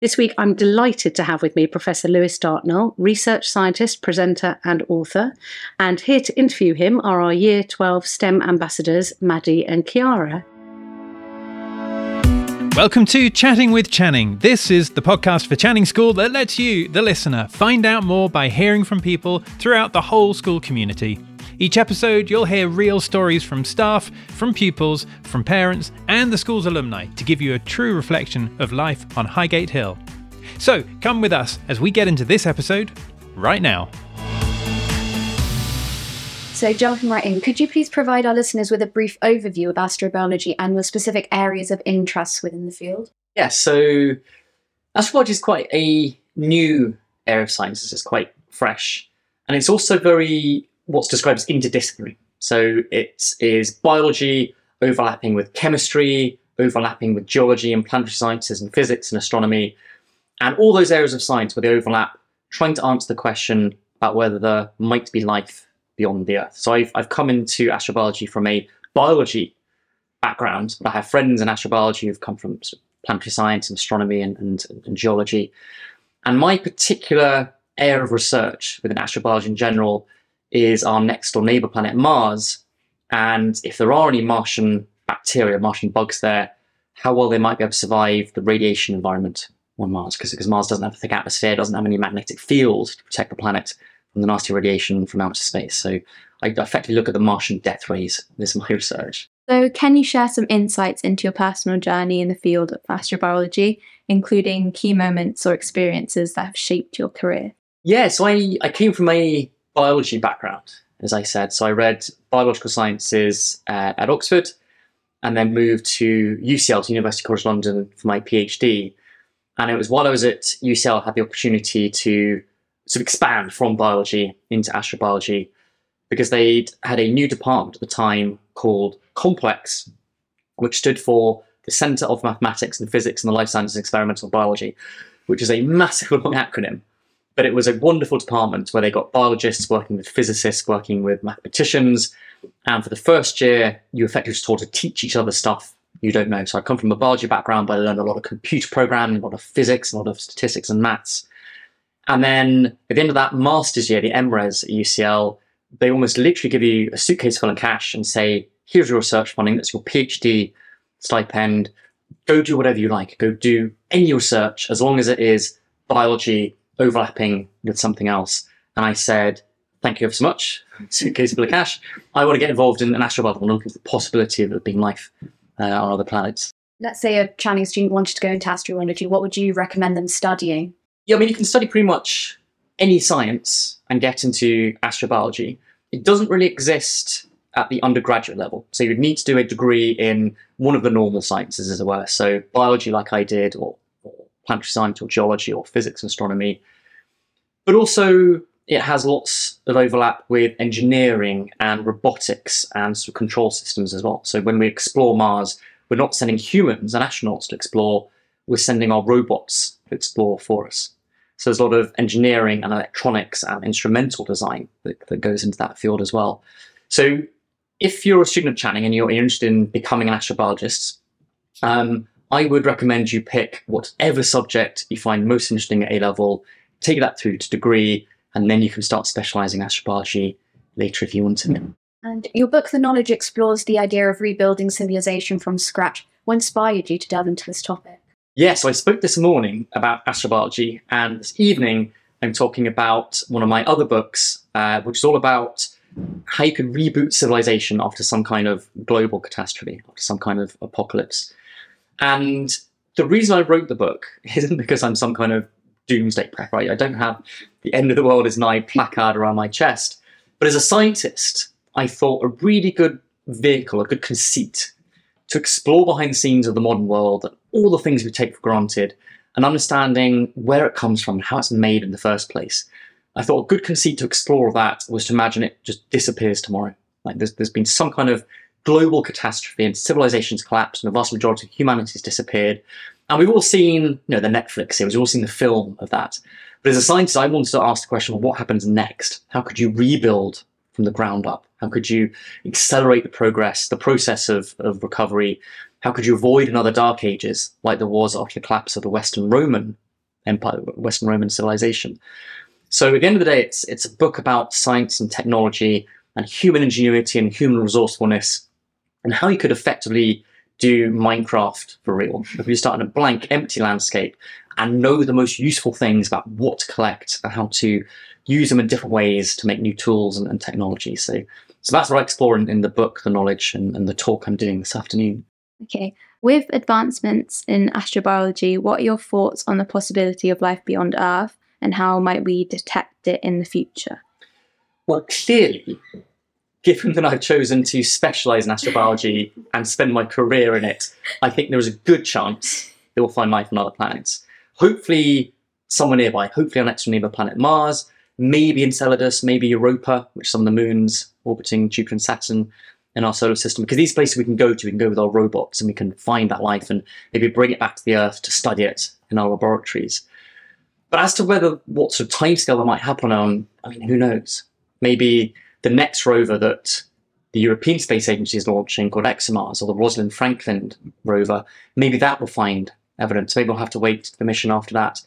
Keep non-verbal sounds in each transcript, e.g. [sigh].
This week, I'm delighted to have with me Professor Lewis Dartnell, research scientist, presenter, and author. And here to interview him are our Year 12 STEM ambassadors, Maddie and Kiara. Welcome to Chatting with Channing. This is the podcast for Channing School that lets you, the listener, find out more by hearing from people throughout the whole school community. Each episode, you'll hear real stories from staff, from pupils, from parents, and the school's alumni to give you a true reflection of life on Highgate Hill. So, come with us as we get into this episode right now. So, jumping right in, could you please provide our listeners with a brief overview of astrobiology and the specific areas of interest within the field? Yes, so astrobiology is quite a new area of science, it's quite fresh. And it's also very what's described as interdisciplinary. So it is biology overlapping with chemistry, overlapping with geology and planetary sciences and physics and astronomy, and all those areas of science where they overlap, trying to answer the question about whether there might be life beyond the Earth. So I've, I've come into astrobiology from a biology background, but I have friends in astrobiology who've come from planetary science and astronomy and, and, and geology. And my particular area of research within astrobiology in general is our next door neighbor planet Mars. And if there are any Martian bacteria, Martian bugs there, how well they might be able to survive the radiation environment on Mars. Because Mars doesn't have a thick atmosphere, doesn't have any magnetic field to protect the planet from the nasty radiation from outer space. So I effectively look at the Martian death rays. This is my [laughs] research. So, can you share some insights into your personal journey in the field of astrobiology, including key moments or experiences that have shaped your career? Yeah, so I, I came from a biology background, as I said. So I read biological sciences uh, at Oxford and then moved to UCL, to University College London, for my PhD. And it was while I was at UCL, I had the opportunity to sort of expand from biology into astrobiology because they had a new department at the time called Complex, which stood for the Centre of Mathematics and Physics and the Life Sciences Experimental Biology, which is a massive long [laughs] acronym. But it was a wonderful department where they got biologists working with physicists, working with mathematicians. And for the first year, you effectively just taught to teach each other stuff you don't know. So I come from a biology background, but I learned a lot of computer programming, a lot of physics, a lot of statistics and maths. And then at the end of that master's year, the MRes at UCL, they almost literally give you a suitcase full of cash and say, here's your research funding, that's your PhD stipend. Go do whatever you like. Go do any research as long as it is biology overlapping with something else. And I said, thank you ever so much, [laughs] suitcase full of cash. I want to get involved in an astrobiology. To look at the possibility of it being life uh, on other planets. Let's say a Channing student wanted to go into astrobiology. What would you recommend them studying? Yeah, I mean, you can study pretty much any science and get into astrobiology. It doesn't really exist at the undergraduate level. So you'd need to do a degree in one of the normal sciences, as it were. So biology, like I did, or planetary science or geology or physics and astronomy. But also, it has lots of overlap with engineering and robotics and sort of control systems as well. So when we explore Mars, we're not sending humans and astronauts to explore, we're sending our robots to explore for us. So there's a lot of engineering and electronics and instrumental design that, that goes into that field as well. So if you're a student at Channing and you're interested in becoming an astrobiologist, um, I would recommend you pick whatever subject you find most interesting at A level, take that through to degree, and then you can start specializing astrobiology later if you want to. And your book, The Knowledge, explores the idea of rebuilding civilization from scratch. What inspired you to delve into this topic? Yeah, so I spoke this morning about astrobiology, and this evening I'm talking about one of my other books, uh, which is all about how you can reboot civilization after some kind of global catastrophe, after some kind of apocalypse. And the reason I wrote the book [laughs] isn't because I'm some kind of doomsday prepper. Right, I don't have the end of the world is nigh placard around my chest. But as a scientist, I thought a really good vehicle, a good conceit to explore behind the scenes of the modern world and all the things we take for granted and understanding where it comes from, how it's made in the first place. I thought a good conceit to explore that was to imagine it just disappears tomorrow. Like there's, there's been some kind of global catastrophe and civilizations collapsed and the vast majority of humanity has disappeared. And we've all seen, you know, the Netflix series, we've all seen the film of that. But as a scientist, I wanted to ask the question, well, what happens next? How could you rebuild from the ground up? How could you accelerate the progress, the process of, of recovery? How could you avoid another dark ages like there was after the collapse of the Western Roman Empire, Western Roman civilization. So at the end of the day, it's it's a book about science and technology and human ingenuity and human resourcefulness and how you could effectively do Minecraft for real. If you start in a blank, empty landscape and know the most useful things about what to collect and how to use them in different ways to make new tools and, and technology. So, so that's what I explore in, in the book, the knowledge, and, and the talk I'm doing this afternoon. Okay. With advancements in astrobiology, what are your thoughts on the possibility of life beyond Earth and how might we detect it in the future? Well, clearly, given that I've chosen to specialize in astrobiology and spend my career in it, I think there is a good chance that we'll find life on other planets. Hopefully, somewhere nearby, hopefully on next nearby planet Mars, maybe Enceladus, maybe Europa, which are some of the moons orbiting Jupiter and Saturn in our solar system. Because these places we can go to, we can go with our robots and we can find that life and maybe bring it back to the Earth to study it in our laboratories. But as to whether what sort of timescale that might happen on, I mean, who knows? Maybe the next rover that the European Space Agency is launching called ExoMars or the Rosalind Franklin rover, maybe that will find evidence. Maybe we'll have to wait for the mission after that.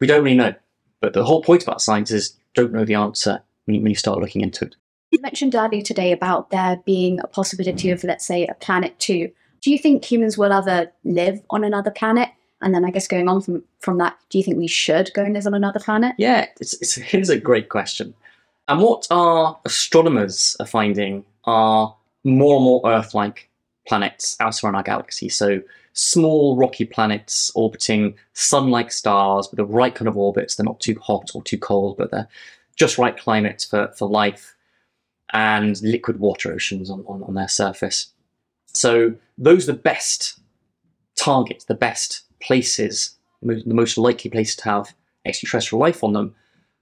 We don't really know. But the whole point about science is don't know the answer when you, when you start looking into it. You mentioned earlier today about there being a possibility of, let's say, a planet two. Do you think humans will ever live on another planet? And then I guess going on from, from that, do you think we should go and live on another planet? Yeah, it's, it's, it is a great question. And what our astronomers are finding are more and more Earth like planets elsewhere in our galaxy. So small rocky planets orbiting sun like stars with the right kind of orbits. They're not too hot or too cold, but they're just right climate for, for life and liquid water oceans on, on, on their surface. So those are the best targets, the best places, the most likely places to have extraterrestrial life on them.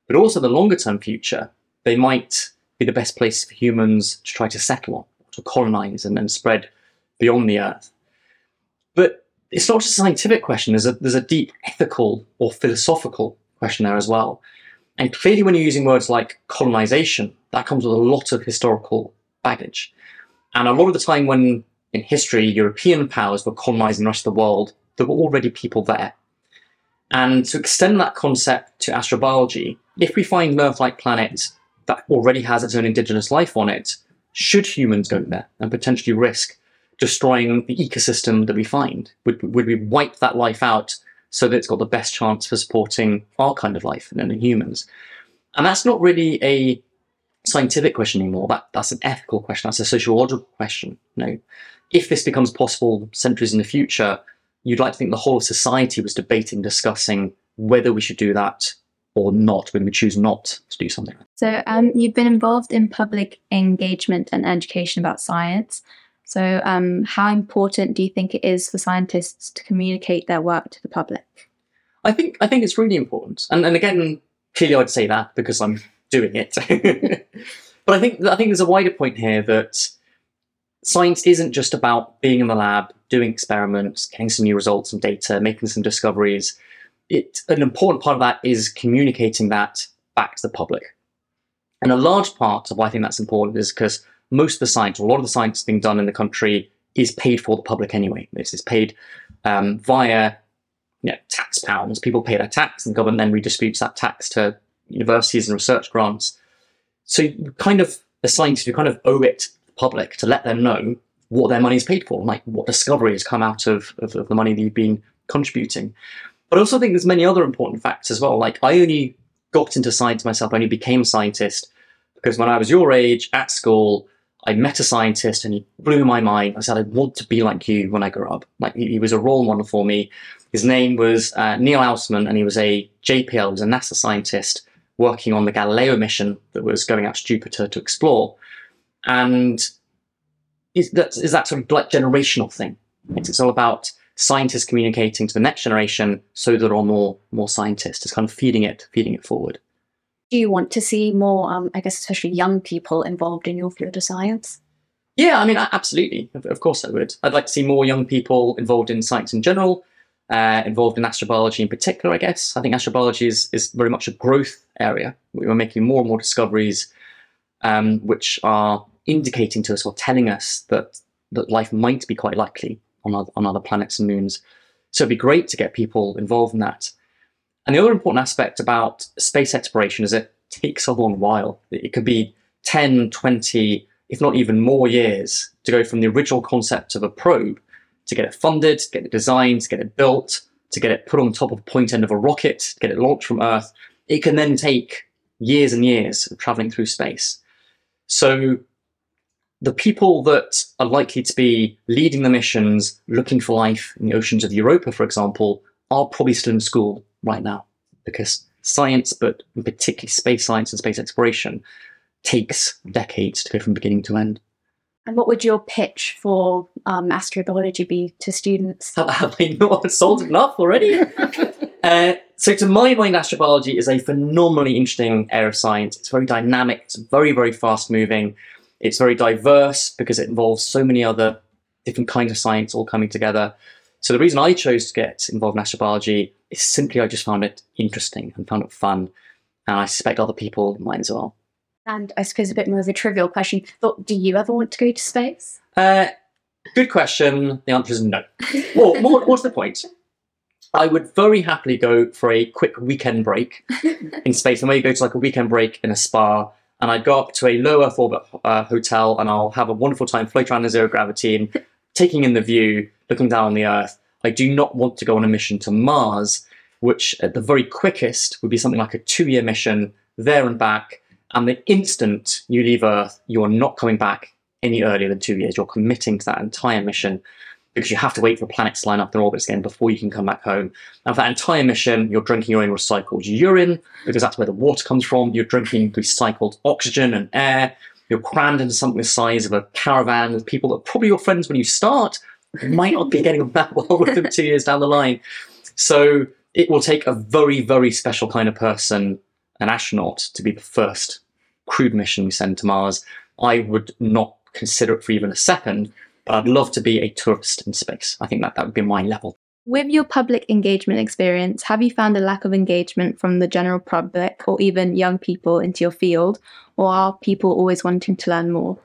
But also the longer term future they might be the best place for humans to try to settle on, to colonize and then spread beyond the Earth. But it's not just a scientific question, there's a, there's a deep ethical or philosophical question there as well. And clearly, when you're using words like colonization, that comes with a lot of historical baggage. And a lot of the time, when in history European powers were colonizing the rest of the world, there were already people there. And to extend that concept to astrobiology, if we find Earth like planet that already has its own indigenous life on it, should humans go there and potentially risk destroying the ecosystem that we find? Would, would we wipe that life out so that it's got the best chance for supporting our kind of life and then humans? And that's not really a scientific question anymore. That, that's an ethical question. That's a sociological question. You know, if this becomes possible centuries in the future, you'd like to think the whole of society was debating, discussing whether we should do that or not when we choose not to do something. So, um, you've been involved in public engagement and education about science. So, um, how important do you think it is for scientists to communicate their work to the public? I think I think it's really important, and and again, clearly I'd say that because I'm doing it. [laughs] but I think I think there's a wider point here that science isn't just about being in the lab, doing experiments, getting some new results and data, making some discoveries it, an important part of that is communicating that back to the public. And a large part of why I think that's important is because most of the science, or a lot of the science being done in the country, is paid for the public anyway. This is paid um, via you know, tax pounds. People pay their tax, and the government then redistributes that tax to universities and research grants. So, kind of, the scientists, you kind of owe it to the public to let them know what their money is paid for, like what discoveries come out of, of, of the money that you've been contributing. But I also think there's many other important facts as well. Like I only got into science myself, I only became a scientist because when I was your age at school, I met a scientist and he blew my mind. I said, I want to be like you when I grow up. Like he, he was a role model for me. His name was uh, Neil Ousman and he was a JPL, he was a NASA scientist working on the Galileo mission that was going out to Jupiter to explore. And is that, is that sort of like generational thing. It's, it's all about scientists communicating to the next generation so there are more more scientists. It's kind of feeding it, feeding it forward. Do you want to see more, um, I guess, especially young people involved in your field of science? Yeah, I mean, absolutely. Of, course, I would. I'd like to see more young people involved in science in general, uh, involved in astrobiology in particular. I guess I think astrobiology is is very much a growth area. We're making more and more discoveries, um, which are indicating to us or telling us that that life might be quite likely on other, on other planets and moons. So it'd be great to get people involved in that. And the other important aspect about space exploration is it takes a long while. It could be 10, 20, if not even more years to go from the original concept of a probe to get it funded, to get it designed, to get it built, to get it put on top of the point end of a rocket, to get it launched from Earth. It can then take years and years of traveling through space. So the people that are likely to be leading the missions, looking for life in the oceans of Europa, for example, are probably still in school right now because science, but particularly space science and space exploration, takes decades to go from beginning to end. And what would your pitch for um, astrobiology be to students? Have [laughs] I not [laughs] sold enough already? [laughs] uh, so, to my mind, astrobiology is a phenomenally interesting area of science. It's very dynamic, it's very, very fast moving, it's very diverse because it involves so many other different kinds of science all coming together. So, the reason I chose to get involved in astrobiology is simply I just found it interesting and found it fun. And I suspect other people might as well. And I suppose a bit more of a trivial question. But do you ever want to go to space? Uh, good question. The answer is no. well, more, what's the point? I would very happily go for a quick weekend break [laughs] in space. And you go to like a weekend break in a spa, and I'd go up to a low Earth orbit uh, hotel, and I'll have a wonderful time floating around in zero gravity and [laughs] taking in the view, looking down on the Earth. I do not want to go on a mission to Mars, which at the very quickest would be something like a two-year mission there and back and the instant you leave Earth, you are not coming back any earlier than two years. You're committing to that entire mission because you have to wait for planets to line up their orbits again before you can come back home. And for that entire mission, you're drinking your own recycled urine because that's where the water comes from. You're drinking recycled oxygen and air. You're crammed into something the size of a caravan with people that are probably your friends when you start, might not be getting back well with them two years down the line. So it will take a very, very special kind of person an astronaut to be the first crewed mission we send to Mars. I would not consider it for even a second, but I'd love to be a tourist in space. I think that that would be my level. With your public engagement experience, have you found a lack of engagement from the general public or even young people into your field, or are people always wanting to learn more?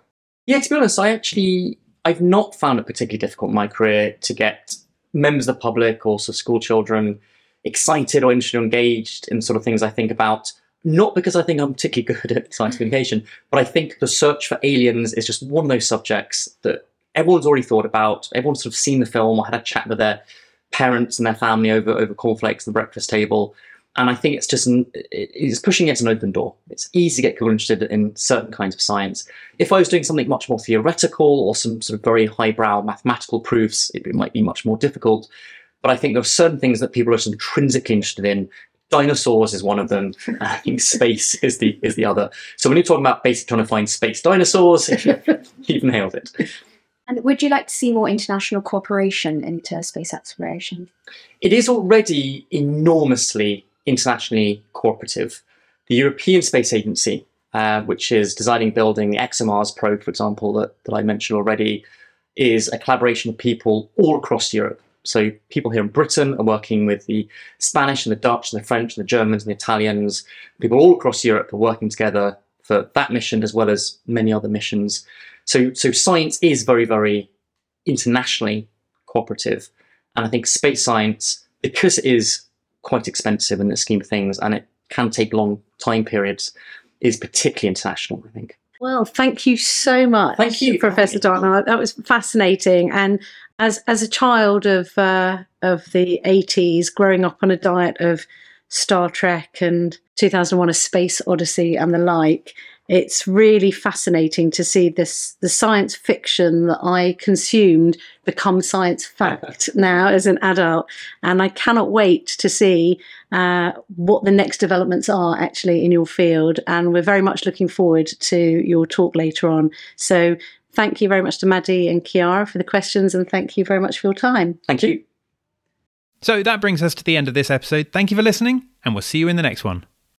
Yeah, to be honest, I actually I've not found it particularly difficult in my career to get members of the public, also school children, excited or interested or engaged in sort of things I think about not because I think I'm particularly [laughs] good at science communication, but I think the search for aliens is just one of those subjects that everyone's already thought about. Everyone's sort of seen the film or had a chat with their parents and their family over over cornflakes at the breakfast table. And I think it's just it's pushing it an open door. It's easy to get people interested in certain kinds of science. If I was doing something much more theoretical or some sort of very highbrow mathematical proofs, it, it might be much more difficult. But I think there are certain things that people are just intrinsically interested in dinosaurs is one of them. [laughs] I think space is the is the other. So when you're talking about basically trying to find space dinosaurs, [laughs] you've nailed it. And would you like to see more international cooperation into space exploration? It is already enormously internationally cooperative. The European Space Agency, uh, which is designing building the ExoMars probe, for example, that, that I mentioned already, is a collaboration of people all across Europe. So people here in Britain are working with the Spanish and the Dutch and the French and the Germans and the Italians. People all across Europe are working together for that mission as well as many other missions. So, so science is very, very internationally cooperative. And I think space science, because it is quite expensive in the scheme of things and it can take long time periods, is particularly international, I think. Well, thank you so much. Thank you, Professor Dartnell. That was fascinating. And as as a child of uh, of the eighties, growing up on a diet of Star Trek and 2001: A Space Odyssey and the like, it's really fascinating to see this the science fiction that I consumed become science [laughs] fact now as an adult, and I cannot wait to see uh, what the next developments are actually in your field. And we're very much looking forward to your talk later on. So thank you very much to Maddie and Chiara for the questions, and thank you very much for your time. Thank you. So that brings us to the end of this episode. Thank you for listening, and we'll see you in the next one.